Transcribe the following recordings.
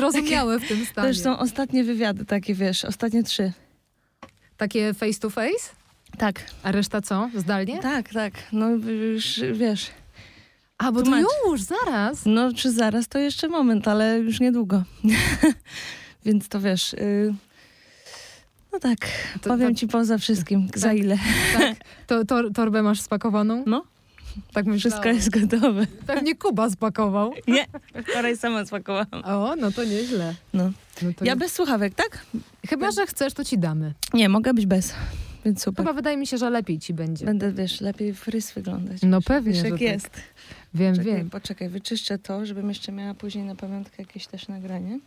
zrozumiałe w tym stanie. już są ostatnie wywiady, takie wiesz, ostatnie trzy. Takie face to face? Tak. A reszta co? Zdalnie? Tak, tak. No już wiesz. A, bo to już, zaraz. No czy zaraz, to jeszcze moment, ale już niedługo. Więc to wiesz. Y... No tak, To- powiem to- ci poza wszystkim. Za tak. ile? Tak. To, to, torbę masz spakowaną? No. Tak myślałam. Wszystko jest gotowe. Pewnie Kuba spakował. Nie, wczoraj sama spakowałam. O, no to nieźle. No. No to Ja nie- bez słuchawek, tak? Chyba, że chcesz, to ci damy. Nie, mogę być bez. Więc super. Chyba wydaje mi się, że lepiej ci będzie. Będę, wiesz, lepiej frys wyglądać. No pewnie, Wiesz, że jak tak. jest. Wiem, Czekaj, wiem. poczekaj, wyczyszczę to, żebym jeszcze miała później na pamiątkę jakieś też nagranie.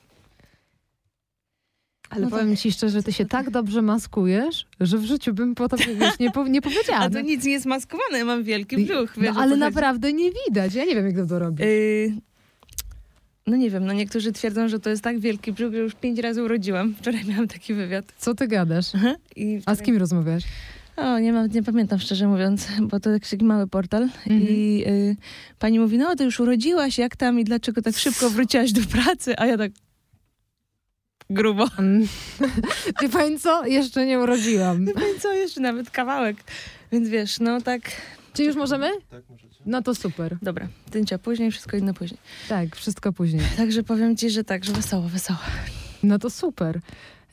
Ale No powiem ci szczerze, ty się tak dobrze maskujesz, że w życiu bym po tobie wiesz, nie, po, nie powiedziała. A to nic nie jest maskowane, ja mam wielki brzuch. no, Wiesz, o ale naprawdę nie widać. Ja nie wiem, jak to, to robi. Y, No nie wiem, no niektórzy twierdzą, że to jest tak wielki brzuch, że już pięć razy urodziłam. Wczoraj miałam taki wywiad. Co ty gadasz? I A wczoraj... z kim rozmawiasz? O, nie, ma, nie pamiętam szczerze mówiąc, bo to taki mały portal. Mhm. I y, pani mówi, no ty już urodziłaś, jak tam i dlaczego tak szybko wróciłaś do pracy? A ja tak grubo. Mm. Wie pani co? Jeszcze nie urodziłam. No i co, jeszcze nawet kawałek. Więc wiesz, no tak, Czy już możemy? Tak, możecie. No to super. dobra, tyncia później, wszystko inne później. Tak, wszystko później. Także powiem ci, że tak, że wesoło, wesoło. No to super.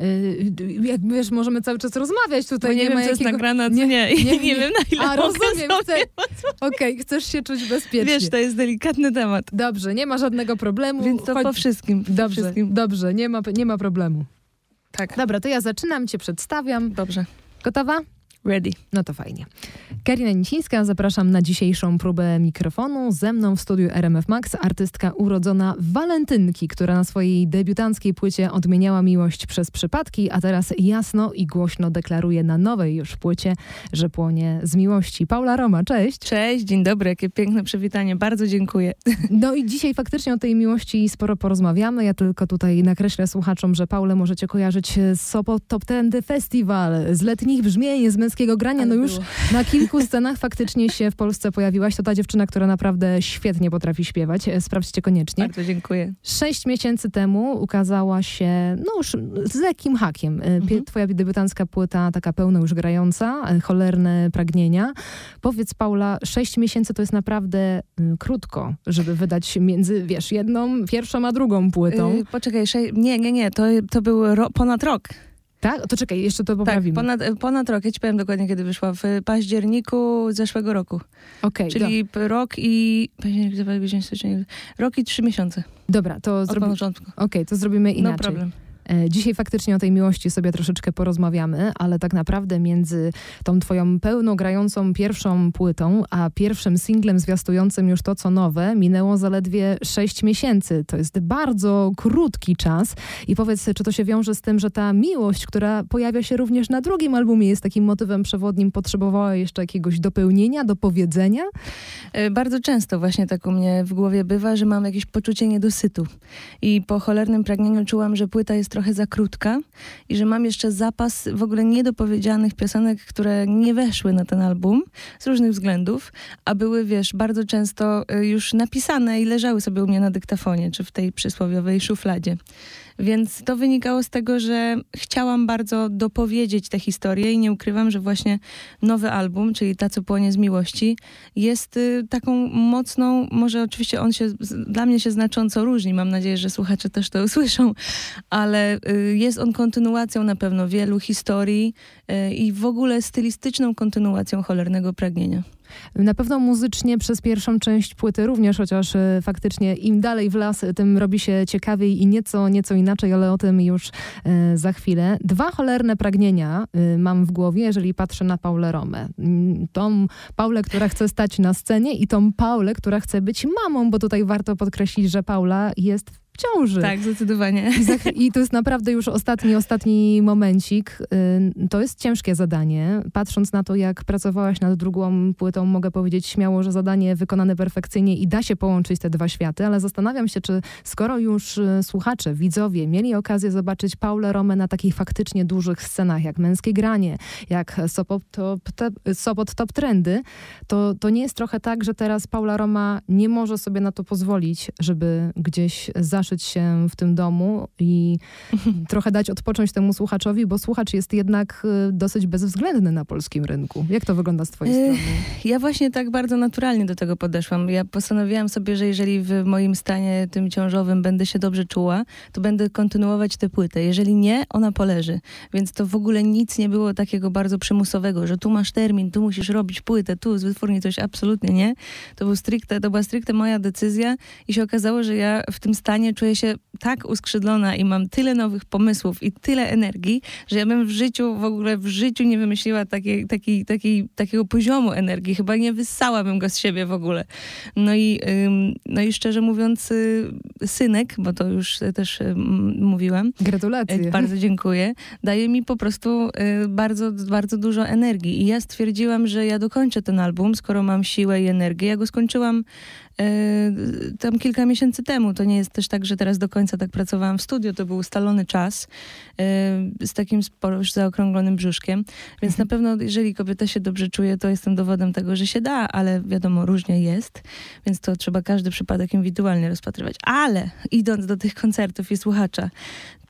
Yy, Jak wiesz, możemy cały czas rozmawiać Bo tutaj. nie, nie, wiem, ma jest jakiego... nagrane, a co nie- nie. Nie- nie, nie- wiem, na ile A rozumiem, chcę... Okej, chcesz się czuć bezpiecznie. Wiesz, to jest delikatny temat. Dobrze, nie ma żadnego problemu. Więc to Chodź- po wszystkim. Po Dobrze, wszystkim. dobrze, nie ma, nie ma problemu. Tak. Dobra, to ja zaczynam, cię przedstawiam. Dobrze. Gotowa? Ready. No to fajnie. Karina Nicińska, zapraszam na dzisiejszą próbę mikrofonu. Ze mną w studiu RMF Max artystka urodzona Walentynki, która na swojej debiutanckiej płycie odmieniała miłość przez przypadki, a teraz jasno i głośno deklaruje na nowej już płycie, że płonie z miłości. Paula Roma, cześć. Cześć, dzień dobry, jakie piękne przywitanie. Bardzo dziękuję. No i dzisiaj faktycznie o tej miłości sporo porozmawiamy. Ja tylko tutaj nakreślę słuchaczom, że Paulę możecie kojarzyć z Sopot Top Trendy Festival, z letnich brzmień, z męskiego grania. No już na kilku scenach faktycznie się w Polsce pojawiłaś. To ta dziewczyna, która naprawdę świetnie potrafi śpiewać. E, Sprawdźcie koniecznie. Bardzo dziękuję. Sześć miesięcy temu ukazała się, no już z lekkim hakiem, e, Mhm. twoja debiutancka płyta, taka pełno już grająca, e, cholerne pragnienia. Powiedz Paula, sześć miesięcy to jest naprawdę mm, krótko, żeby wydać między, wiesz, jedną, pierwszą a drugą płytą. Yy, poczekaj, sze- nie, nie, nie, to, to był ro- ponad rok. Tak? To czekaj, jeszcze to Tak, poprawimy. ponad, ponad rok. Ja ci powiem dokładnie, kiedy wyszła. W październiku zeszłego roku. Okej, Czyli p- rok i... Październik, Rok i trzy miesiące. do, dobra, to, Od zrobi... początku. Okej, to zrobimy No inaczej. problem. E, Dzisiaj faktycznie o tej miłości sobie troszeczkę porozmawiamy, ale tak naprawdę między tą twoją pełno grającą pierwszą płytą, a pierwszym singlem zwiastującym już to, co nowe, minęło zaledwie 6 miesięcy. To jest bardzo krótki czas. I powiedz, czy to się wiąże z tym, że ta miłość, która pojawia się również na drugim albumie, jest takim motywem przewodnim, potrzebowała jeszcze jakiegoś dopełnienia, dopowiedzenia? E, Bardzo często właśnie tak u mnie w głowie bywa, że mam jakieś poczucie niedosytu. I po cholernym pragnieniu czułam, że płyta jest trochę za krótka i że mam jeszcze zapas w ogóle niedopowiedzianych piosenek, które nie weszły na ten album z różnych względów, a były, wiesz, bardzo często e, już napisane i leżały sobie u mnie na dyktafonie, czy w tej przysłowiowej szufladzie. Więc to wynikało z tego, że chciałam bardzo dopowiedzieć tę historię i nie ukrywam, że właśnie nowy album, czyli Ta, co płonie z miłości, jest y, taką mocną, może oczywiście on się, dla mnie się znacząco różni, mam nadzieję, że słuchacze też to usłyszą, ale y, jest on kontynuacją na pewno wielu historii y, i w ogóle stylistyczną kontynuacją cholernego pragnienia. Na pewno muzycznie przez pierwszą część płyty również, chociaż e, faktycznie im dalej w las, tym robi się ciekawiej i nieco, nieco inaczej, ale o tym już e, za chwilę. Dwa cholerne pragnienia e, mam w głowie, jeżeli patrzę na Paulę Romę. Mm, Tą Paulę, która chce stać na scenie i tą Paulę, która chce być mamą, bo tutaj warto podkreślić, że Paula jest ciąży. Tak, zdecydowanie. I, I to jest naprawdę już ostatni, ostatni momencik. Ym, To jest ciężkie zadanie. Patrząc na to, jak pracowałaś nad drugą płytą, mogę powiedzieć śmiało, że zadanie wykonane perfekcyjnie i da się połączyć te dwa światy, ale zastanawiam się, czy skoro już y, słuchacze, widzowie mieli okazję zobaczyć Paulę Romę na takich faktycznie dużych scenach, jak Męskie Granie, jak Sopot Top, Top- Sopot Top Trendy, to, to nie jest trochę tak, że teraz Paula Roma nie może sobie na to pozwolić, żeby gdzieś zaszyć się w tym domu i trochę dać odpocząć temu słuchaczowi, bo słuchacz jest jednak y, dosyć bezwzględny na polskim rynku. Jak to wygląda z twojej strony? Ja właśnie tak bardzo naturalnie do tego podeszłam. Ja postanowiłam sobie, że jeżeli w moim stanie tym ciążowym będę się dobrze czuła, to będę kontynuować tę płytę. Jeżeli nie, ona poleży. Więc to w ogóle nic nie było takiego bardzo przymusowego, że tu masz termin, tu musisz robić płytę, tu z wytwórni coś absolutnie nie. To, był stricte, to była stricte moja decyzja i się okazało, że ja w tym stanie czuję się tak uskrzydlona i mam tyle nowych pomysłów i tyle energii, że ja bym w życiu, w ogóle w życiu nie wymyśliła takiej, takiej, takiej, takiego poziomu energii. Chyba nie wyssałabym go z siebie w ogóle. No i, no i szczerze mówiąc, y, synek, bo to już też mówiłam. Gratulacje. E, bardzo dziękuję. Daje mi po prostu y, bardzo, bardzo dużo energii. I ja stwierdziłam, że ja dokończę ten album, skoro mam siłę i energię. Ja go skończyłam tam kilka miesięcy temu. To nie jest też tak, że teraz do końca tak pracowałam w studio, to był ustalony czas e, z takim sporo już zaokrąglonym brzuszkiem, więc mhm. na pewno jeżeli kobieta się dobrze czuje, to jestem dowodem tego, że się da, ale wiadomo, różnie jest, więc to trzeba każdy przypadek indywidualnie rozpatrywać. Ale idąc do tych koncertów i słuchacza,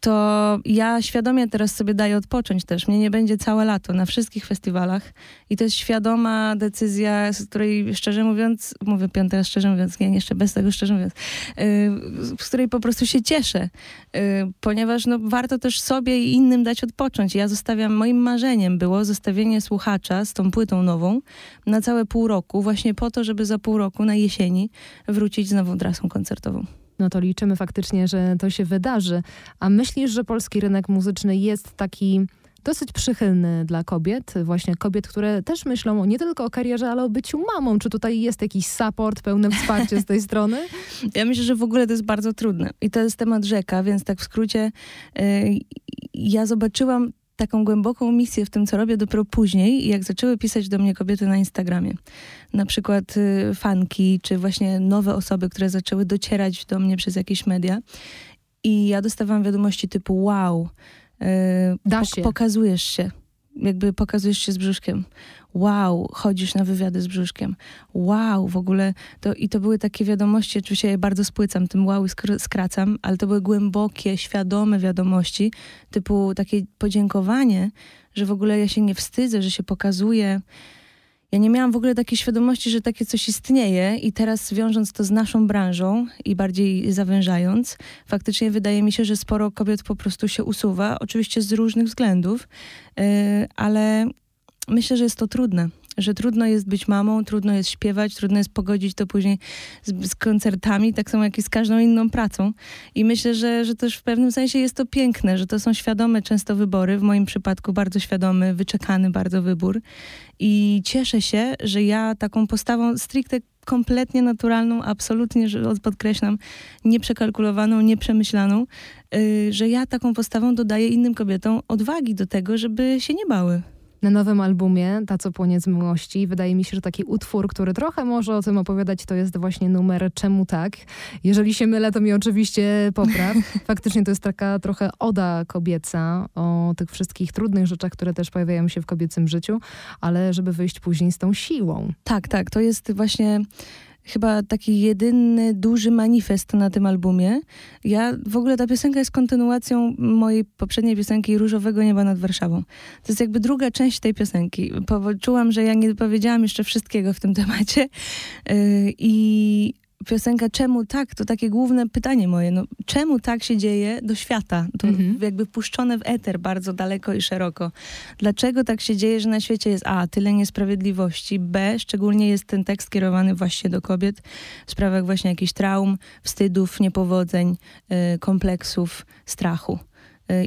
to ja świadomie teraz sobie daję odpocząć też. Mnie nie będzie całe lato na wszystkich festiwalach i to jest świadoma decyzja, z której szczerze mówiąc, mówię piąte szczerze mówiąc, nie, jeszcze bez tego szczerze mówiąc, yy, z której po prostu się cieszę, yy, ponieważ no, warto też sobie i innym dać odpocząć. Ja zostawiam, moim marzeniem było zostawienie słuchacza z tą płytą nową na całe pół roku, właśnie po to, żeby za pół roku na jesieni wrócić z nową trasą koncertową no to liczymy faktycznie, że to się wydarzy. A myślisz, że polski rynek muzyczny jest taki dosyć przychylny dla kobiet, właśnie kobiet, które też myślą nie tylko o karierze, ale o byciu mamą. Czy tutaj jest jakiś support, pełne wsparcie z tej strony? Ja myślę, że w ogóle to jest bardzo trudne. I to jest temat rzeka, więc tak w skrócie yy, ja zobaczyłam taką głęboką misję w tym, co robię dopiero później, jak zaczęły pisać do mnie kobiety na Instagramie. Na przykład y, fanki, czy właśnie nowe osoby, które zaczęły docierać do mnie przez jakieś media. I ja dostawałam wiadomości typu wow, y, pokazujesz się, jakby pokazujesz się z brzuszkiem wow, chodzisz na wywiady z brzuszkiem, wow, w ogóle to i to były takie wiadomości, oczywiście ja je bardzo spłycam, tym wow skracam, ale to były głębokie, świadome wiadomości, typu takie podziękowanie, że w ogóle ja się nie wstydzę, że się pokazuje. Ja nie miałam w ogóle takiej świadomości, że takie coś istnieje i teraz wiążąc to z naszą branżą i bardziej zawężając, faktycznie wydaje mi się, że sporo kobiet po prostu się usuwa, oczywiście z różnych względów, yy, ale myślę, że jest to trudne. Że trudno jest być mamą, trudno jest śpiewać, trudno jest pogodzić to później z, z, koncertami, tak samo jak i z każdą inną pracą. I myślę, że, że też w pewnym sensie jest to piękne, że to są świadome często wybory. W moim przypadku bardzo świadomy, wyczekany bardzo wybór. I cieszę się, że ja taką postawą stricte kompletnie naturalną, absolutnie, że podkreślam, nieprzekalkulowaną, nieprzemyślaną, yy, że ja taką postawą dodaję innym kobietom odwagi do tego, żeby się nie bały na nowym albumie Ta, co płonie z miłości. Wydaje mi się, że taki utwór, który trochę może o tym opowiadać, to jest właśnie numer Czemu tak? Jeżeli się mylę, to mi oczywiście popraw. Faktycznie to jest taka trochę oda kobieca o tych wszystkich trudnych rzeczach, które też pojawiają się w kobiecym życiu, ale żeby wyjść później z tą siłą. Tak, tak. To jest właśnie chyba taki jedyny duży manifest na tym albumie. Ja, w ogóle ta piosenka jest kontynuacją mojej poprzedniej piosenki Różowego Nieba nad Warszawą. To jest jakby druga część tej piosenki. Czułam, że ja nie powiedziałam jeszcze wszystkiego w tym temacie yy, i piosenka Czemu tak? To takie główne pytanie moje. No, czemu tak się dzieje do świata? To mhm. jakby puszczone w eter bardzo daleko i szeroko. Dlaczego tak się dzieje, że na świecie jest A, tyle niesprawiedliwości, B, szczególnie jest ten tekst kierowany właśnie do kobiet w sprawach właśnie jakichś traum, wstydów, niepowodzeń, yy, kompleksów, strachu.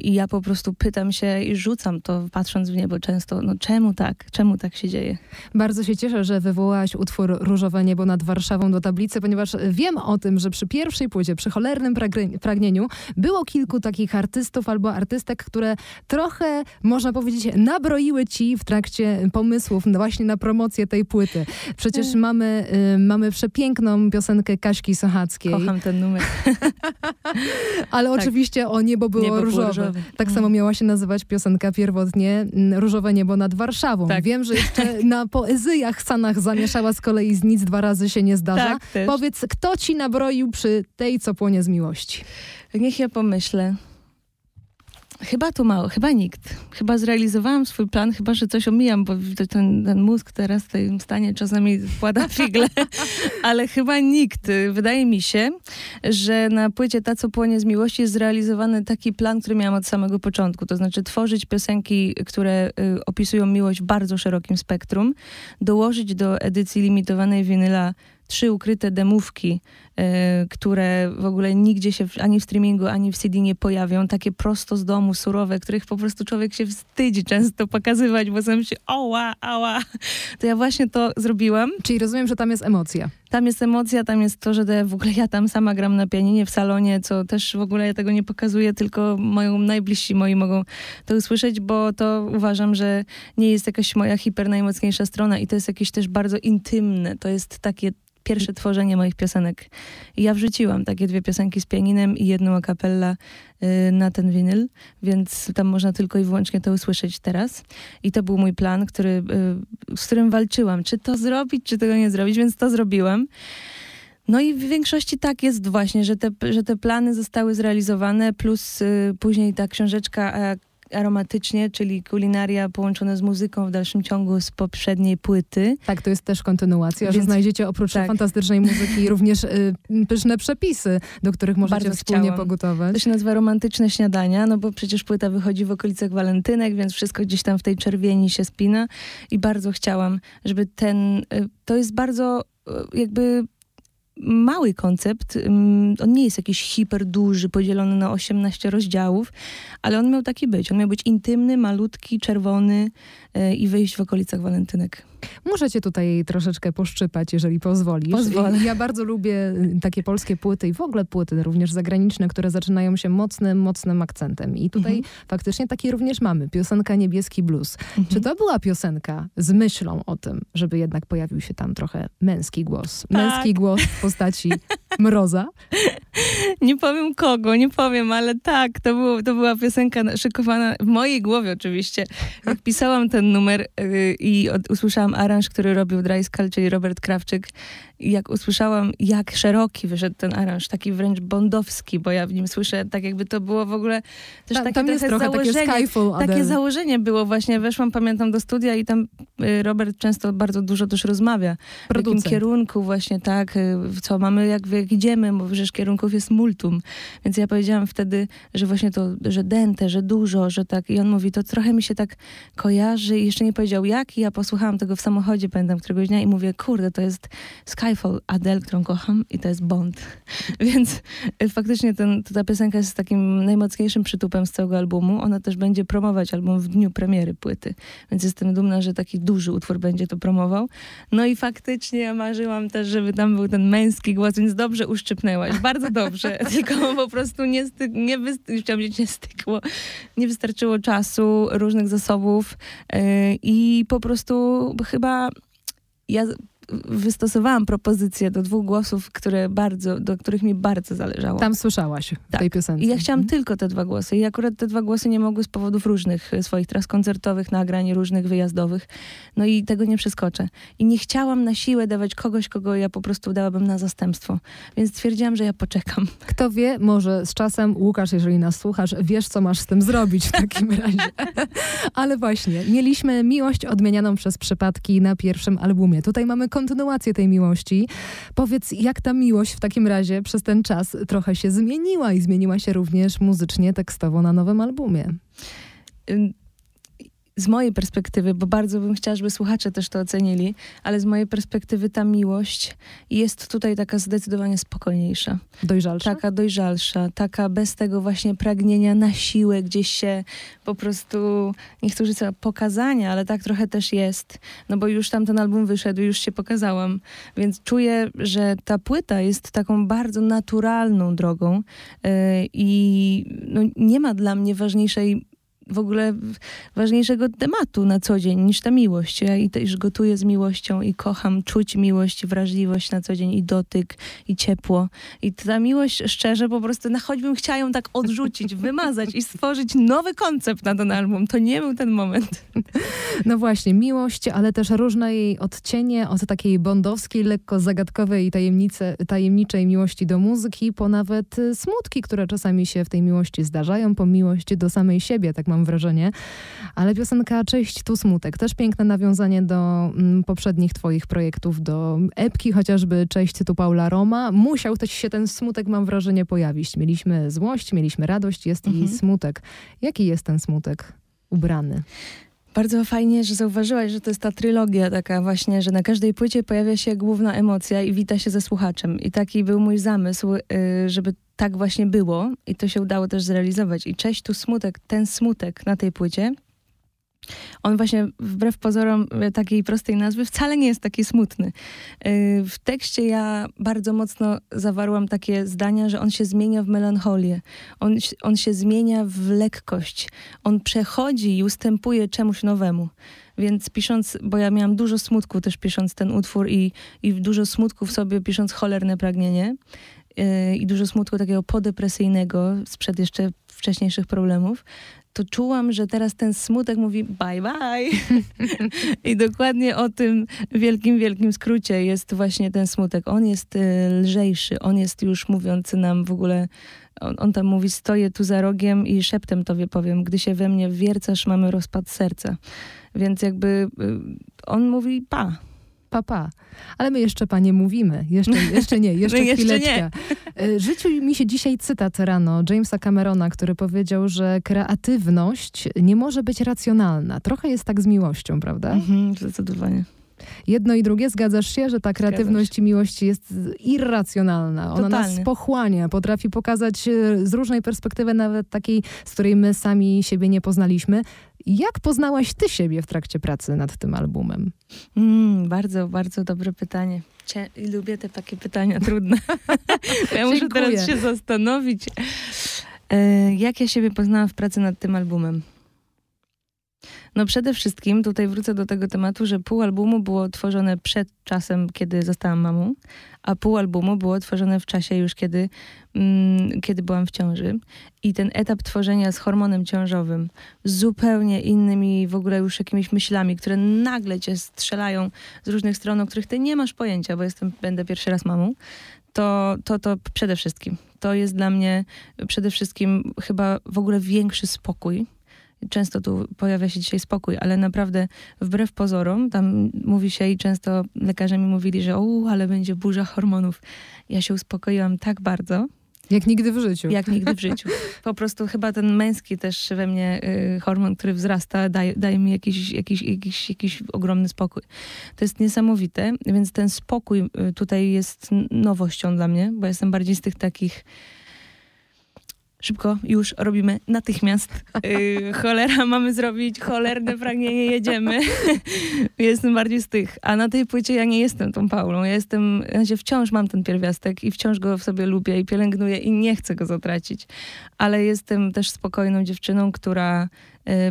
I ja po prostu pytam się i rzucam to, patrząc w niebo często, no czemu tak? Czemu tak się dzieje? Bardzo się cieszę, że wywołałaś utwór Różowe Niebo nad Warszawą do tablicy, ponieważ wiem o tym, że przy pierwszej płycie, przy cholernym pragnieniu, było kilku takich artystów albo artystek, które trochę, można powiedzieć, nabroiły ci w trakcie pomysłów właśnie na promocję tej płyty. Przecież mm. mamy, y, mamy przepiękną piosenkę Kaśki Sochackiej. Kocham ten numer. Ale tak. oczywiście o niebo było, niebo różowe różowe. Tak samo miała się nazywać piosenka pierwotnie Różowe niebo nad Warszawą. Tak. Wiem, że jeszcze na poezjach Sanach zamieszała z kolei z nic dwa razy się nie zdarza. Tak, Powiedz, kto ci nabroił przy tej, co płonie z miłości? Niech ja pomyślę. Chyba to mało, chyba nikt. Chyba zrealizowałam swój plan, chyba że coś omijam, bo ten, ten mózg teraz w tym stanie czasami wkłada figle, ale chyba nikt. Wydaje mi się, że na płycie Ta, co płonie z miłości jest zrealizowany taki plan, który miałam od samego początku. To znaczy tworzyć piosenki, które y, opisują miłość w bardzo szerokim spektrum, dołożyć do edycji limitowanej winyla trzy ukryte demówki, które w ogóle nigdzie się ani w streamingu, ani w CD nie pojawią. Takie prosto z domu, surowe, których po prostu człowiek się wstydzi często pokazywać, bo sam się oła, ała. To ja właśnie to zrobiłam. Czyli rozumiem, że tam jest emocja. Tam jest emocja, tam jest to, że w ogóle ja tam sama gram na pianinie w salonie, co też w ogóle ja tego nie pokazuję, tylko moją najbliżsi moi mogą to usłyszeć, bo to uważam, że nie jest jakaś moja hiper najmocniejsza strona i to jest jakieś też bardzo intymne. To jest takie pierwsze tworzenie moich piosenek. I ja wrzuciłam takie dwie piosenki z pianinem i jedną a cappella y, na ten winyl, więc tam można tylko i wyłącznie to usłyszeć teraz. I to był mój plan, który, y, z którym walczyłam, czy to zrobić, czy tego nie zrobić, więc to zrobiłam. No i w większości tak jest właśnie, że te, że te plany zostały zrealizowane, plus y, później ta książeczka aromatycznie, czyli kulinaria połączone z muzyką w dalszym ciągu z poprzedniej płyty. Tak, to jest też kontynuacja, Więc, że znajdziecie oprócz tak. fantastycznej muzyki również y, pyszne przepisy, do których możecie Bardzo wspólnie chciałam. pogotować. To się nazywa Romantyczne Śniadania, no bo przecież płyta wychodzi w okolicach walentynek, więc wszystko gdzieś tam w tej czerwieni się spina i bardzo chciałam, żeby ten... Y, to jest bardzo y, jakby mały koncept. On nie jest jakiś hiper duży, podzielony na 18 rozdziałów, ale on miał taki być. On miał być intymny, malutki, czerwony e, i wyjść w okolicach walentynek. Muszę cię tutaj troszeczkę poszczypać, jeżeli pozwolisz. Pozwolę. Ja bardzo lubię y, takie polskie płyty i w ogóle płyty również zagraniczne, które zaczynają się mocnym, mocnym akcentem. I tutaj mhm. faktycznie taki również mamy. Piosenka Niebieski Blues. Mhm. Czy to była piosenka z myślą o tym, żeby jednak pojawił się tam trochę męski głos? Męski tak. głos w postaci Mroza? Nie powiem kogo, nie powiem, ale tak, to, było, to była piosenka szykowana w mojej głowie oczywiście. Jak pisałam ten numer yy, i od, usłyszałam aranż, który robił Dry Skull, czyli Robert Krawczyk i jak usłyszałam, jak szeroki wyszedł ten aranż, taki wręcz bondowski, bo ja w nim słyszę, tak jakby to było w ogóle też Ta, takie tam jest trochę założenie. Takie, Skyfall, takie założenie było właśnie. Weszłam, pamiętam, do studia i tam y, Robert często bardzo dużo też rozmawia. Producent. W jakim kierunku właśnie, tak, y, co mamy, jak, jak idziemy, bo przecież kierunków jest multum. Więc ja powiedziałam wtedy, że właśnie to, że dente, że dużo, że tak. I on mówi, to trochę mi się tak kojarzy i jeszcze nie powiedział jak i ja posłuchałam tego w samochodzie, pamiętam, któregoś dnia i mówię, kurde, to jest Skyfall Skyfall Adele, którą kocham i to jest Bond. Więc y, faktycznie ten, ta piosenka jest takim najmocniejszym przytupem z całego albumu. Ona też będzie promować album w dniu premiery płyty. Więc jestem dumna, że taki duży utwór będzie to promował. No i faktycznie marzyłam też, żeby tam był ten męski głos, więc dobrze uszczypnęłaś. Bardzo dobrze. Tylko po prostu nie, sty- nie, nie stykło. Nie wystarczyło czasu, różnych zasobów yy, i po prostu chyba ja wystosowałam propozycję do dwóch głosów, które bardzo, do których mi bardzo zależało. Tam słyszałaś w tak. tej piosence. I ja chciałam mhm. tylko te dwa głosy. I akurat te dwa głosy nie mogły z powodów różnych e, swoich tras koncertowych, nagrań, różnych wyjazdowych. No i tego nie przeskoczę. I nie chciałam na siłę dawać kogoś, kogo ja po prostu dałabym na zastępstwo. Więc stwierdziłam, że ja poczekam. Kto wie, może z czasem, Łukasz, jeżeli nas słuchasz, wiesz, co masz z tym zrobić w takim razie. Ale właśnie, mieliśmy miłość odmienianą przez przypadki na pierwszym albumie. Tutaj mamy kontynuację tej miłości. Powiedz, jak ta miłość w takim razie przez ten czas trochę się zmieniła i zmieniła się również muzycznie, tekstowo na nowym albumie? Z mojej perspektywy, bo bardzo bym chciała, żeby słuchacze też to ocenili, ale z mojej perspektywy ta miłość jest tutaj taka zdecydowanie spokojniejsza. Dojrzalsza? Taka dojrzalsza, taka bez tego właśnie pragnienia na siłę, gdzieś się po prostu, nie chcę użyć pokazania, ale tak trochę też jest, no bo już tam ten album wyszedł, już się pokazałam, więc czuję, że ta płyta jest taką bardzo naturalną drogą yy, i no, nie ma dla mnie ważniejszej w ogóle ważniejszego tematu na co dzień niż ta miłość. Ja i też gotuję z miłością i kocham czuć miłość, wrażliwość na co dzień i dotyk i ciepło. I ta miłość szczerze po prostu, na choćbym chciała ją tak odrzucić, wymazać i stworzyć nowy koncept na ten album. To nie był ten moment. No właśnie, miłość, ale też różne jej odcienie od takiej bondowskiej, lekko zagadkowej tajemnicy, tajemniczej miłości do muzyki, po nawet smutki, które czasami się w tej miłości zdarzają, po miłość do samej siebie, tak mam wrażenie. Ale piosenka Cześć, tu smutek. Też piękne nawiązanie do mm, poprzednich twoich projektów, do epki chociażby Cześć, tu Paula Roma. Musiał też się ten smutek, mam wrażenie, pojawić. Mieliśmy złość, mieliśmy radość, jest mhm. i smutek. Jaki jest ten smutek ubrany? Bardzo fajnie, że zauważyłaś, że to jest ta trylogia taka właśnie, że na każdej płycie pojawia się główna emocja i wita się ze słuchaczem. I taki był mój zamysł, y, żeby tak właśnie było i to się udało też zrealizować. I cześć tu smutek, ten smutek na tej płycie on właśnie wbrew pozorom e, takiej prostej nazwy wcale nie jest taki smutny. E, w tekście ja bardzo mocno zawarłam takie zdania, że on się zmienia w melancholię. On, on się zmienia w lekkość. On przechodzi i ustępuje czemuś nowemu. Więc pisząc, bo ja miałam dużo smutku też pisząc ten utwór i, i dużo smutku w sobie pisząc cholerne pragnienie i dużo smutku takiego podepresyjnego sprzed jeszcze wcześniejszych problemów, to czułam, że teraz ten smutek mówi bye bye. I dokładnie o tym wielkim, wielkim skrócie jest właśnie ten smutek. On jest y, lżejszy, on jest już mówiący nam w ogóle, on, on tam mówi stoję tu za rogiem i szeptem tobie powiem, gdy się we mnie wiercasz, mamy rozpad serca. Więc jakby y, on mówi pa papa. Ale my jeszcze, panie, mówimy. Jeszcze, jeszcze nie, jeszcze no chwileczkę. Nie. Życiu mi się dzisiaj cytat rano Jamesa Camerona, który powiedział, że kreatywność nie może być racjonalna. Trochę jest tak z miłością, prawda? Mhm, zdecydowanie. Jedno i drugie, zgadzasz się, że ta kreatywność i miłość jest irracjonalna. Ona Totalnie. nas pochłania, potrafi pokazać e, z różnej perspektywy, nawet takiej, z której my sami siebie nie poznaliśmy. Jak poznałaś ty siebie w trakcie pracy nad tym albumem? Mm, bardzo, bardzo dobre pytanie. Cie lubię te takie pytania trudne. ja muszę teraz się zastanowić. E, jak ja siebie poznałam w pracy nad tym albumem? No przede wszystkim, tutaj wrócę do tego tematu, że pół albumu było tworzone przed czasem, kiedy zostałam mamą, a pół albumu było tworzone w czasie już, kiedy, mm, kiedy byłam w ciąży. I ten etap tworzenia z hormonem ciążowym, zupełnie innymi w ogóle już jakimiś myślami, które nagle cię strzelają z różnych stron, o których ty nie masz pojęcia, bo jestem, będę pierwszy raz mamą, to, to, to przede wszystkim. To jest dla mnie przede wszystkim chyba w ogóle większy spokój często tu pojawia się dzisiaj spokój, ale naprawdę wbrew pozorom, tam mówi się i często lekarze mi mówili, że o, ale będzie burza hormonów. Ja się uspokoiłam tak bardzo, jak nigdy w życiu. Jak nigdy w życiu. Po prostu chyba ten męski też we mnie y, hormon, który wzrasta, daje, daje mi jakiś, jakiś, jakiś, jakiś ogromny spokój. To jest niesamowite, więc ten spokój y, tutaj jest nowością dla mnie, bo jestem bardziej z tych takich szybko, już robimy natychmiast. Yy, cholera, mamy zrobić, cholerne pragnienie, jedziemy. jestem bardziej z tych. A na tej płycie ja nie jestem tą Paulą. Ja jestem, znaczy wciąż mam ten pierwiastek i wciąż go w sobie lubię i pielęgnuję i nie chcę go zatracić. Ale jestem też spokojną dziewczyną, która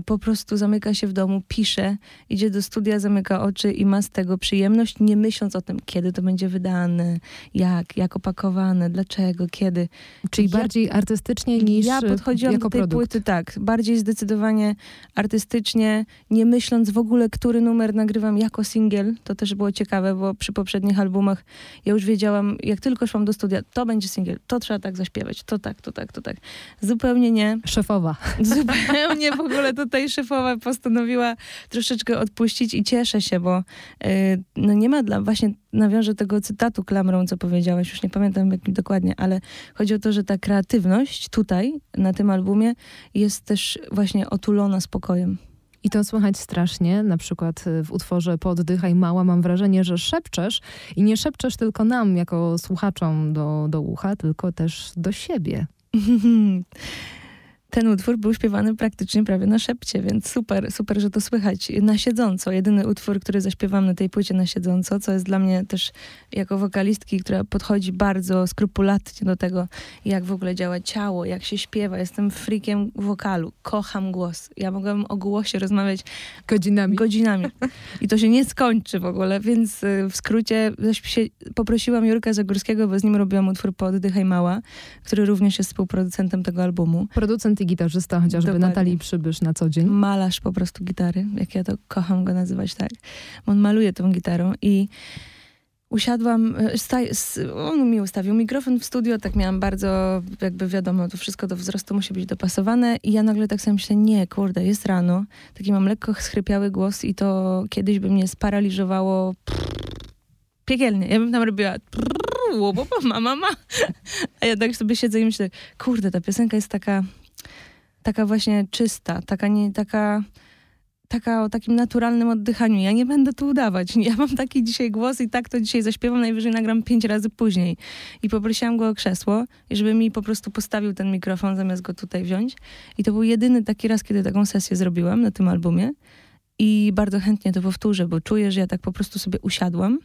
po prostu zamyka się w domu, pisze, idzie do studia, zamyka oczy i ma z tego przyjemność, nie myśląc o tym, kiedy to będzie wydane, jak, jak opakowane, dlaczego, kiedy. Czyli ja, bardziej artystycznie niż Ja podchodziłam jako do tej produkt. płyty tak, bardziej zdecydowanie artystycznie, nie myśląc w ogóle, który numer nagrywam jako singiel. To też było ciekawe, bo przy poprzednich albumach ja już wiedziałam, jak tylko szłam do studia, to będzie singiel, to trzeba tak zaśpiewać, to tak, to tak, to tak. Zupełnie nie. Szefowa. Zupełnie w ogóle ale tutaj szefowa postanowiła troszeczkę odpuścić i cieszę się, bo yy, no nie ma dla, właśnie nawiążę tego cytatu klamrą, co powiedziałaś, już nie pamiętam jakim dokładnie, ale chodzi o to, że ta kreatywność tutaj, na tym albumie, jest też właśnie otulona spokojem. I to słychać strasznie, na przykład y, w utworze Poddychaj Mała mam wrażenie, że szepczesz i nie szepczesz tylko nam jako słuchaczom do, do ucha, tylko też do siebie. ten utwór był śpiewany praktycznie prawie na szepcie, więc super, super, że to słychać na siedząco. Jedyny utwór, który zaśpiewam na tej płycie na siedząco, co jest dla mnie też jako wokalistki, która podchodzi bardzo skrupulatnie do tego, jak w ogóle działa ciało, jak się śpiewa. Jestem freakiem wokalu, kocham głos. Ja mogłabym o głosie rozmawiać godzinami. godzinami. I to się nie skończy w ogóle, więc y, w skrócie poprosiłam Jurka Zagórskiego, bo z nim robiłam utwór Poddychaj Mała, który również jest współproducentem tego albumu. Producent i gitarzysta, chociażby Dokładnie. Natalii Przybysz na co dzień. Malarz po prostu gitary, jak ja to kocham go nazywać tak. On maluje tą gitarą i usiadłam, e, on mi ustawił mikrofon w studio, tak miałam bardzo, jakby wiadomo, to wszystko do wzrostu musi być dopasowane i ja nagle tak sobie myślę, nie, kurde, jest rano, taki mam lekko schrypiały głos i to kiedyś by mnie sparaliżowało piekielnie. Ja bym tam robiła mama, mama. A ja tak sobie siedzę i myślę, kurde, ta piosenka jest taka taka właśnie czysta, taka nie, taka taka o takim naturalnym oddychaniu. Ja nie będę tu udawać. Ja mam taki dzisiaj głos i tak to dzisiaj zaśpiewam, najwyżej nagram pięć razy później. I poprosiłam go o krzesło, żeby mi po prostu postawił ten mikrofon, zamiast go tutaj wziąć. I to był jedyny taki raz, kiedy taką sesję zrobiłam na tym albumie. I bardzo chętnie to powtórzę, bo czuję, że ja tak po prostu sobie usiadłam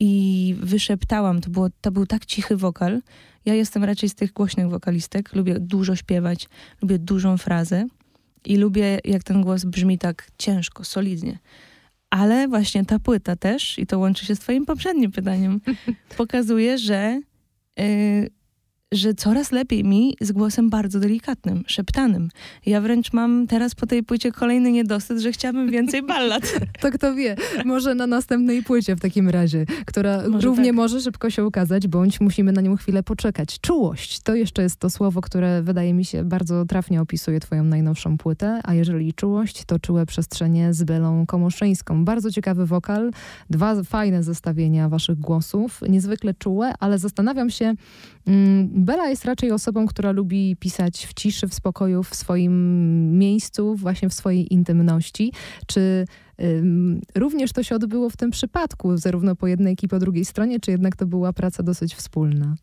i wyszeptałam. To, było, to był tak cichy wokal. Ja jestem raczej z tych głośnych wokalistek. Lubię dużo śpiewać, lubię dużą frazę i lubię, jak ten głos brzmi tak ciężko, solidnie. Ale właśnie ta płyta też, i to łączy się z Twoim poprzednim pytaniem, pokazuje, że. Yy, że coraz lepiej mi z głosem bardzo delikatnym, szeptanym. Ja wręcz mam teraz po tej płycie kolejny niedosyt, że chciałabym więcej ballad. to kto wie, może na następnej płycie w takim razie, która może równie tak. może szybko się ukazać, bądź musimy na nią chwilę poczekać. Czułość, to jeszcze jest to słowo, które wydaje mi się bardzo trafnie opisuje twoją najnowszą płytę, a jeżeli czułość, to czułe przestrzenie z Belą Komoszyńską. Bardzo ciekawy wokal, dwa fajne zestawienia waszych głosów, niezwykle czułe, ale zastanawiam się, mm, Bela jest raczej osobą, która lubi pisać w ciszy, w spokoju, w swoim miejscu, właśnie w swojej intymności. Czy ym, również to się odbyło w tym przypadku, zarówno po jednej, jak i po drugiej stronie, czy jednak to była praca dosyć wspólna?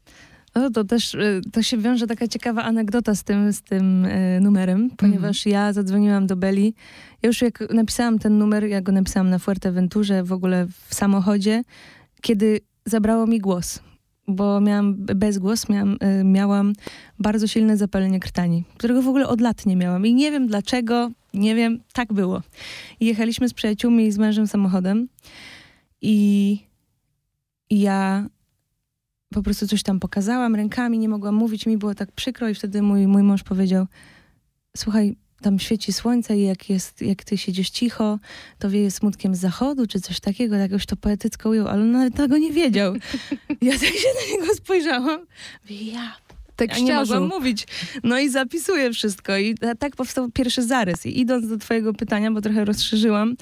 No to też y, to się wiąże taka ciekawa anegdota z tym, z tym y, numerem, ponieważ mm. ja zadzwoniłam do Beli. Ja już jak napisałam ten numer, ja go napisałam na Fuerteventurze, w ogóle w samochodzie, kiedy zabrało mi głos bo miałam bezgłos, miałam, y, miałam bardzo silne zapalenie krtani, którego w ogóle od lat nie miałam. I nie wiem dlaczego, nie wiem, tak było. Jechaliśmy z przyjaciółmi i z mężem samochodem i ja po prostu coś tam pokazałam rękami, nie mogłam mówić, mi było tak przykro i wtedy mój, mój mąż powiedział, słuchaj, tam świeci słońce i jak, jest, jak ty siedzisz cicho, to wieje smutkiem z zachodu, czy coś takiego, tak jakoś to poetycko ujął, ale on nawet tego nie wiedział. Ja tak się na niego spojrzałam, ja tekściarzu. Ja nie mogłam mówić. No i zapisuję wszystko. I tak powstał pierwszy zarys. I idąc do twojego pytania, bo trochę rozszerzyłam,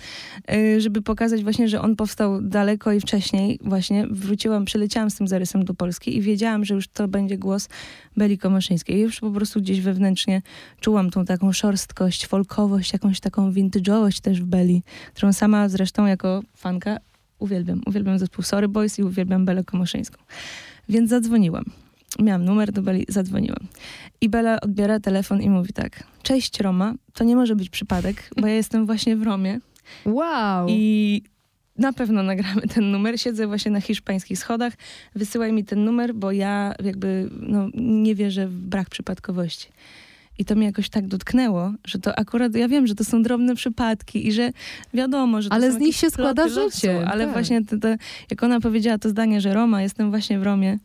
y, żeby pokazać właśnie, że on powstał daleko i wcześniej, właśnie wróciłam, przyleciałam z tym zarysem do Polski i wiedziałam, że już to będzie głos Beli Komoszyńskiej. I już po prostu gdzieś wewnętrznie czułam tą taką szorstkość, folkowość, jakąś taką vintage'owość też w Beli, którą sama zresztą jako fanka uwielbiam. Uwielbiam zespół Sorry Boys i uwielbiam Belę Komoszyńską. Więc zadzwoniłam miałam numer do Beli, zadzwoniłam. I Bela odbiera telefon i mówi tak, cześć Roma, to nie może być przypadek, bo ja jestem właśnie w Romie. Wow! I na pewno nagramy ten numer. Siedzę właśnie na hiszpańskich schodach. Wysyłaj mi ten numer, bo ja jakby no, nie wierzę w brak przypadkowości. I to mnie jakoś tak dotknęło, że to akurat, ja wiem, że to są drobne przypadki i że wiadomo, że to Ale z nich się składa życie. ale tak. właśnie jak ona powiedziała to zdanie, że Roma, jestem właśnie w Romie,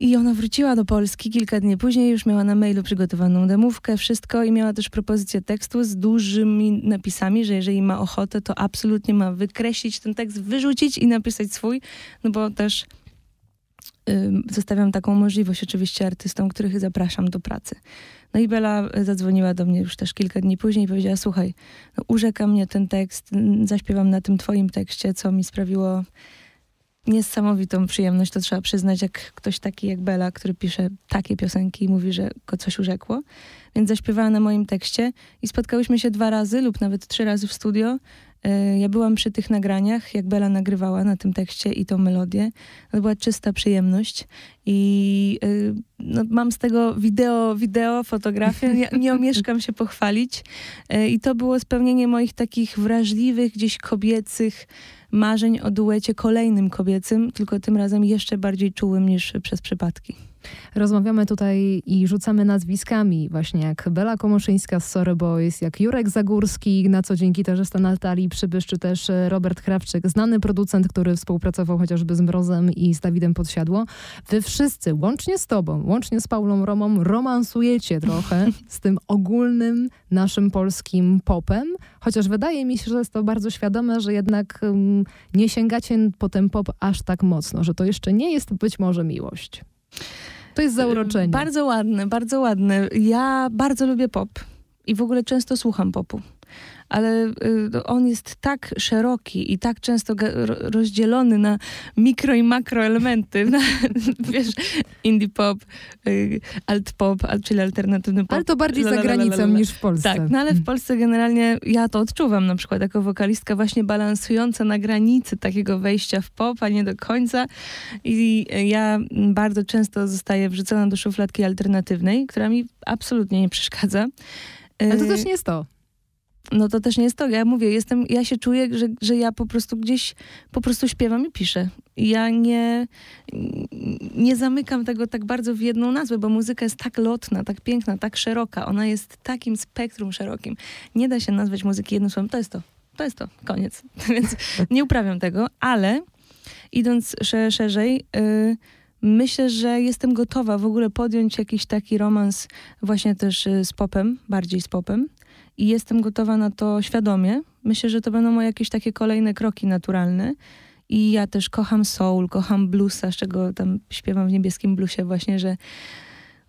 i ona wróciła do Polski kilka dni później, już miała na mailu przygotowaną demówkę, wszystko i miała też propozycję tekstu z dużymi napisami, że jeżeli ma ochotę, to absolutnie ma wykreślić ten tekst, wyrzucić i napisać swój, no bo też zostawiam taką możliwość oczywiście artystom, których zapraszam do pracy. No i Bela zadzwoniła do mnie już też kilka dni później i powiedziała, słuchaj, no urzeka mnie ten tekst, zaśpiewam na tym twoim tekście, co mi sprawiło niesamowitą przyjemność, to trzeba przyznać, jak ktoś taki jak Bela, który pisze takie piosenki i mówi, że go coś urzekło. Więc zaśpiewała na moim tekście i spotkałyśmy się dwa razy lub nawet trzy razy w studio ja byłam przy tych nagraniach, jak Bela nagrywała na tym tekście i tą melodię. To była czysta przyjemność i e, no, mam z tego wideo, wideo, fotografię, nie, nie omieszkam się pochwalić. E, I to było spełnienie moich takich wrażliwych, gdzieś kobiecych marzeń o duecie kolejnym kobiecym, tylko tym razem jeszcze bardziej czułym niż przez przypadki. Rozmawiamy tutaj i rzucamy nazwiskami, właśnie jak Bela Komoszyńska z Sorry Boys, jak Jurek Zagórski, na co dzięki gitarzysta Natalii Przybysz, czy też e, Robert Krawczyk, znany producent, który współpracował chociażby z Mrozem i z Dawidem Podsiadło. Wy wszyscy, łącznie z tobą, łącznie z Paulą Romą, romansujecie trochę z tym ogólnym naszym polskim popem, chociaż wydaje mi się, że jest to bardzo świadome, że jednak um, nie sięgacie po ten pop aż tak mocno, że to jeszcze nie jest być może miłość. To jest zauroczenie. Bardzo ładne, bardzo ładne. Ja bardzo lubię pop i w ogóle często słucham popu ale y, on jest tak szeroki i tak często rozdzielony na mikro i makro elementy. Na, wiesz, indie pop, y, alt pop, czyli alternatywny pop. Ale to bardziej za granicą niż w Polsce. Tak, no ale w mm. Polsce generalnie ja to odczuwam na przykład jako wokalistka właśnie balansująca na granicy takiego wejścia w pop, a nie do końca. I ja bardzo często zostaję wrzucona do szufladki alternatywnej, która mi absolutnie nie przeszkadza. Ale to też nie jest to no to też nie jest to. Ja mówię, jestem, ja się czuję, że, że ja po prostu gdzieś po prostu śpiewam i piszę. Ja nie, nie zamykam tego tak bardzo w jedną nazwę, bo muzyka jest tak lotna, tak piękna, tak szeroka. Ona jest takim spektrum szerokim. Nie da się nazwać muzyki jednym słowem. To jest to. To jest to. Koniec. Więc nie uprawiam tego, ale idąc szerzej, yy, myślę, że jestem gotowa w ogóle podjąć jakiś taki romans właśnie też y, z popem, bardziej z popem i jestem gotowa na to świadomie. Myślę, że to będą moje jakieś takie kolejne kroki naturalne. I ja też kocham soul, kocham bluesa, z czego tam śpiewam w niebieskim bluesie właśnie, że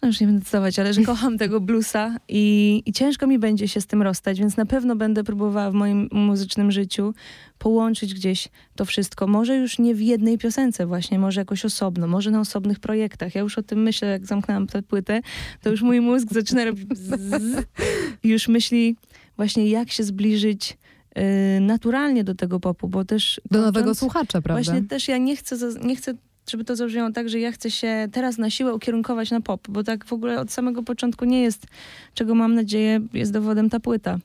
no już nie będę cytować, ale że kocham tego bluesa i, i ciężko mi będzie się z tym rozstać, więc na pewno będę próbowała w moim muzycznym życiu połączyć gdzieś to wszystko. Może już nie w jednej piosence właśnie, może jakoś osobno, może na osobnych projektach. Ja już o tym myślę, jak zamknęłam tę płytę, to już mój mózg zaczyna robić i już myśli właśnie jak się zbliżyć y, naturalnie do tego popu, bo też... Do nowego słuchacza, prawda? Właśnie też ja nie chcę, nie chcę żeby to zabrzmiało tak, że ja chcę się teraz na siłę ukierunkować na pop, bo tak w ogóle od samego początku nie jest, czego mam nadzieję jest dowodem ta płyta.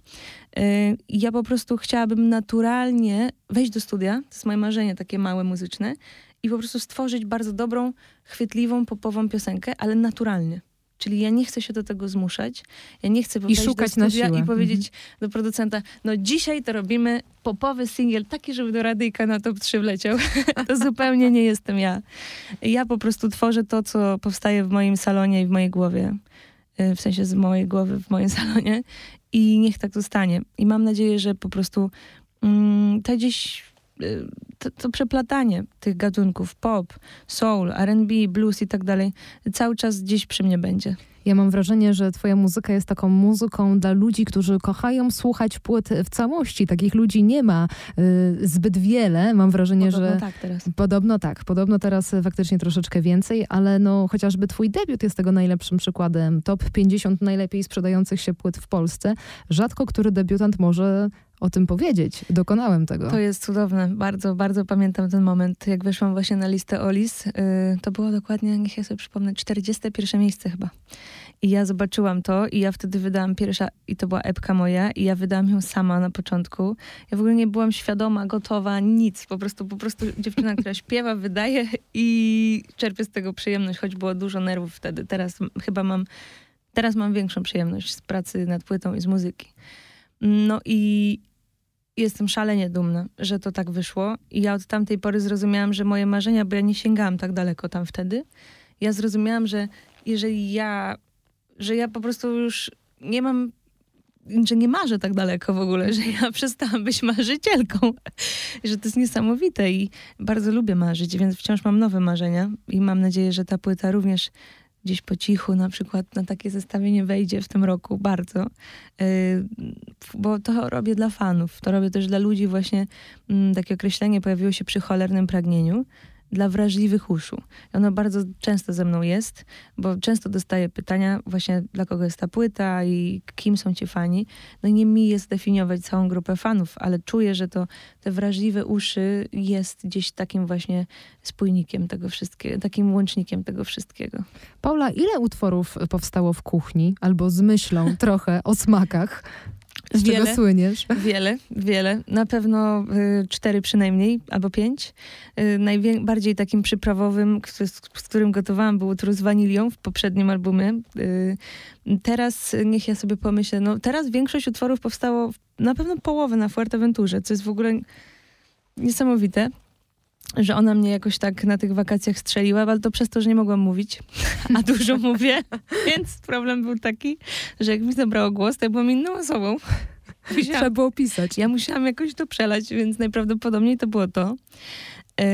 Y, ja po prostu chciałabym naturalnie wejść do studia, to jest moje marzenie takie małe muzyczne, i po prostu stworzyć bardzo dobrą, chwytliwą, popową piosenkę, ale naturalnie. Czyli ja nie chcę się do tego zmuszać. Ja nie chcę I szukać na siłę. i powiedzieć mhm. do producenta, no dzisiaj to robimy popowy singiel taki, żeby do radyjka na top 3 wleciał. to zupełnie nie jestem ja. Ja po prostu tworzę to, co powstaje w moim salonie i w mojej głowie. Y, w sensie z mojej głowy w moim salonie. I niech tak zostanie. I mam nadzieję, że po prostu mm, to gdzieś to, to, przeplatanie tych gatunków pop, soul, R&B, blues i tak dalej cały czas gdzieś przy mnie będzie. Ja mam wrażenie, że twoja muzyka jest taką muzyką dla ludzi, którzy kochają słuchać płyt w całości. Takich ludzi nie ma y, zbyt wiele. Mam wrażenie, podobno że... tak teraz. Podobno tak. Podobno teraz faktycznie troszeczkę więcej, ale no chociażby twój debiut jest tego najlepszym przykładem. Top 50 najlepiej sprzedających się płyt w Polsce. Rzadko który debiutant może o tym powiedzieć. Dokonałem tego. To jest cudowne. Bardzo, bardzo pamiętam ten moment. Jak weszłam właśnie na listę OLIS, yy, to było dokładnie, niech ja sobie przypomnę, 41 miejsce chyba. I ja zobaczyłam to i ja wtedy wydałam pierwsza, i to była epka moja, i ja wydałam ją sama na początku. Ja w ogóle nie byłam świadoma, gotowa, nic. Po prostu, po prostu dziewczyna, która śpiewa, wydaje i czerpię z tego przyjemność, choć było dużo nerwów wtedy. Teraz chyba mam, teraz mam większą przyjemność z pracy nad płytą i z muzyki. No i jestem szalenie dumna, że to tak wyszło. I ja od tamtej pory zrozumiałam, że moje marzenia, bo ja nie sięgałam tak daleko tam wtedy, ja zrozumiałam, że jeżeli ja, że ja po prostu już nie mam że nie marzę tak daleko w ogóle, że ja przestałam być marzycielką. że to jest niesamowite i bardzo lubię marzyć, więc wciąż mam nowe marzenia i mam nadzieję, że ta płyta również gdzieś po cichu na przykład na takie zestawienie wejdzie w tym roku bardzo, y, bo to robię dla fanów, to robię też dla ludzi właśnie, mm, takie określenie pojawiło się przy cholernym pragnieniu, dla wrażliwych uszu. I ono bardzo często ze mną jest, bo często dostaję pytania właśnie dla kogo jest ta płyta i kim są ci fani. No nie mi jest definiować całą grupę fanów, ale czuję, że to te wrażliwe uszy jest gdzieś takim właśnie spójnikiem tego wszystkiego, takim łącznikiem tego wszystkiego. Paula, ile utworów powstało w kuchni albo z myślą trochę o smakach? Z wiele, czego słyniesz? Wiele, wiele. Na pewno y, cztery przynajmniej, albo pięć. Y, najbardziej takim przyprawowym, z, z, którym gotowałam, był z wanilią w poprzednim albumie. Y, teraz niech ja sobie pomyślę, no teraz większość utworów powstało, na pewno połowę na Fuerteventurze, co jest w ogóle niesamowite że ona mnie jakoś tak na tych wakacjach strzeliła, ale to przez to, że nie mogłam mówić, a dużo mówię, więc problem był taki, że jak mi zabrało głos, to ja byłam inną osobą. Musiałam, Trzeba było pisać. Ja musiałam jakoś to przelać, więc najprawdopodobniej to było to. Yy,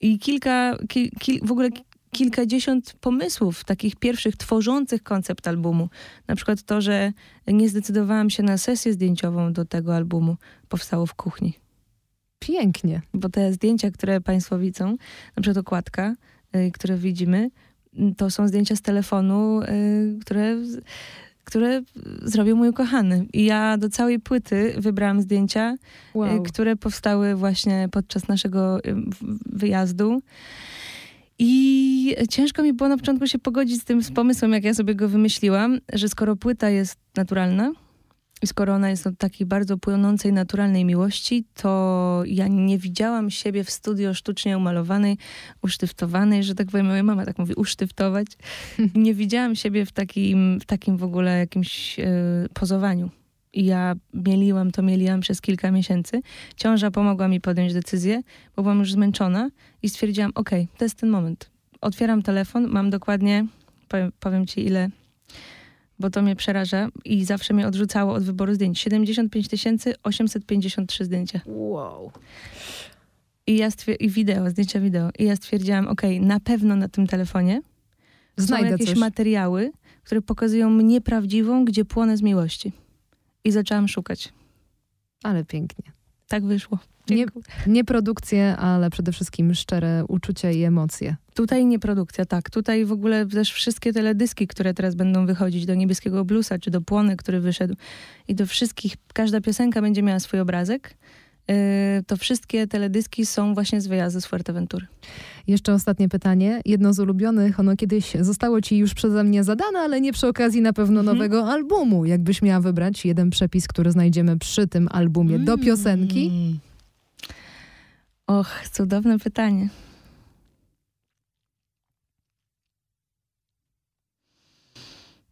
I kilka, ki, ki, w ogóle kilkadziesiąt pomysłów, takich pierwszych tworzących koncept albumu. Na przykład to, że nie zdecydowałam się na sesję zdjęciową do tego albumu, powstało w kuchni. Pięknie. Bo te zdjęcia, które Państwo widzą, na przykład okładka, y, które widzimy, to są zdjęcia z telefonu, y, które, które zrobił mój ukochany. I ja do całej płyty wybrałam zdjęcia, y, wow. które powstały właśnie podczas naszego wyjazdu. I ciężko mi było na początku się pogodzić z tym z pomysłem, jak ja sobie go wymyśliłam, że skoro płyta jest naturalna, skoro ona jest od takiej bardzo płynącej, naturalnej miłości, to ja nie widziałam siebie w studio sztucznie umalowanej, usztyftowanej, że tak powiem, moja mama tak mówi, usztyftować. Nie widziałam siebie w takim w, takim w ogóle jakimś e, pozowaniu. I ja mieliłam to, mieliłam przez kilka miesięcy. Ciąża pomogła mi podjąć decyzję, bo byłam już zmęczona i stwierdziłam, ok, to jest ten moment. Otwieram telefon, mam dokładnie, powiem, powiem ci ile bo to mnie przeraża i zawsze mnie odrzucało od wyboru zdjęć. 75 853 zdjęcia. Wow. I ja i wideo, zdjęcia wideo. I ja stwierdziłam, ok, na pewno na tym telefonie Znajdę są jakieś coś. materiały, które pokazują mnie prawdziwą, gdzie płonę z miłości. I zaczęłam szukać. Ale pięknie. Tak wyszło. Nie, nie produkcje, ale przede wszystkim szczere uczucie i emocje. Tutaj nie produkcja, tak. Tutaj w ogóle też wszystkie teledyski, które teraz będą wychodzić do Niebieskiego Bluesa, czy do Płony, który wyszedł i do wszystkich, każda piosenka będzie miała swój obrazek. Yy, to wszystkie teledyski są właśnie z wyjazdu z Fuerteventury. Jeszcze ostatnie pytanie. Jedno z ulubionych, ono kiedyś zostało ci już przeze mnie zadane, ale nie przy okazji na pewno mhm. nowego mm. albumu. Jakbyś miała wybrać jeden przepis, który znajdziemy przy tym albumie mm. do piosenki? Och, cudowne pytanie.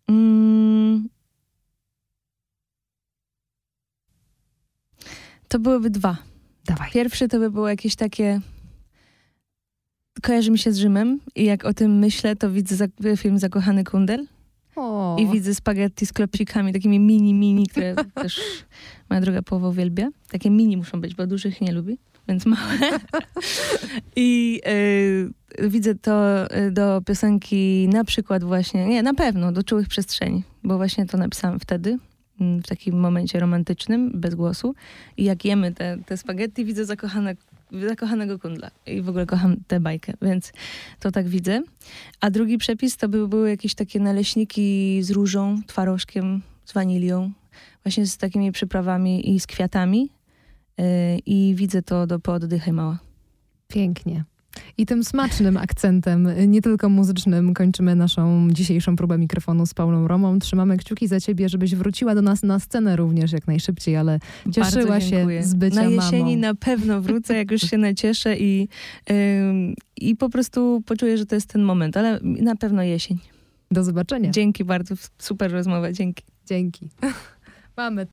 Mm. To byłyby dwa. Dawaj. Pierwszy to by było jakieś takie. Kojarzy mi się z Rzymem i jak o tym myślę, to widzę film Zakochany Kundel. O. I widzę spaghetti z klopsikami, takimi mini, mini, które też moja druga połowa uwielbia. Takie mini muszą być, bo dużych nie lubi więc małe. I y, widzę to y, do piosenki na przykład właśnie, nie, na pewno, do Czułych Przestrzeni, bo właśnie to napisałam wtedy, w takim momencie romantycznym, bez głosu. I jak jemy te, te spaghetti, widzę zakochane, zakochanego kundla. I w ogóle kocham tę bajkę, więc to tak widzę. A drugi przepis to by były jakieś takie naleśniki z różą, twarożkiem, z wanilią, właśnie z takimi przyprawami i z kwiatami Y, i widzę to do, po mała. Pięknie. I tym smacznym akcentem, nie tylko muzycznym, kończymy naszą dzisiejszą próbę mikrofonu z Paulą Romą. Trzymamy kciuki za ciebie, żebyś wróciła do nas na scenę również jak najszybciej, ale cieszyła się z bycia Na jesieni mamą. na pewno wrócę, jak już się nacieszę i, yy, i po prostu poczuję, że to jest ten moment, ale na pewno jesień. Do zobaczenia. Dzięki bardzo, super rozmowa, dzięki. Dzięki. Mamy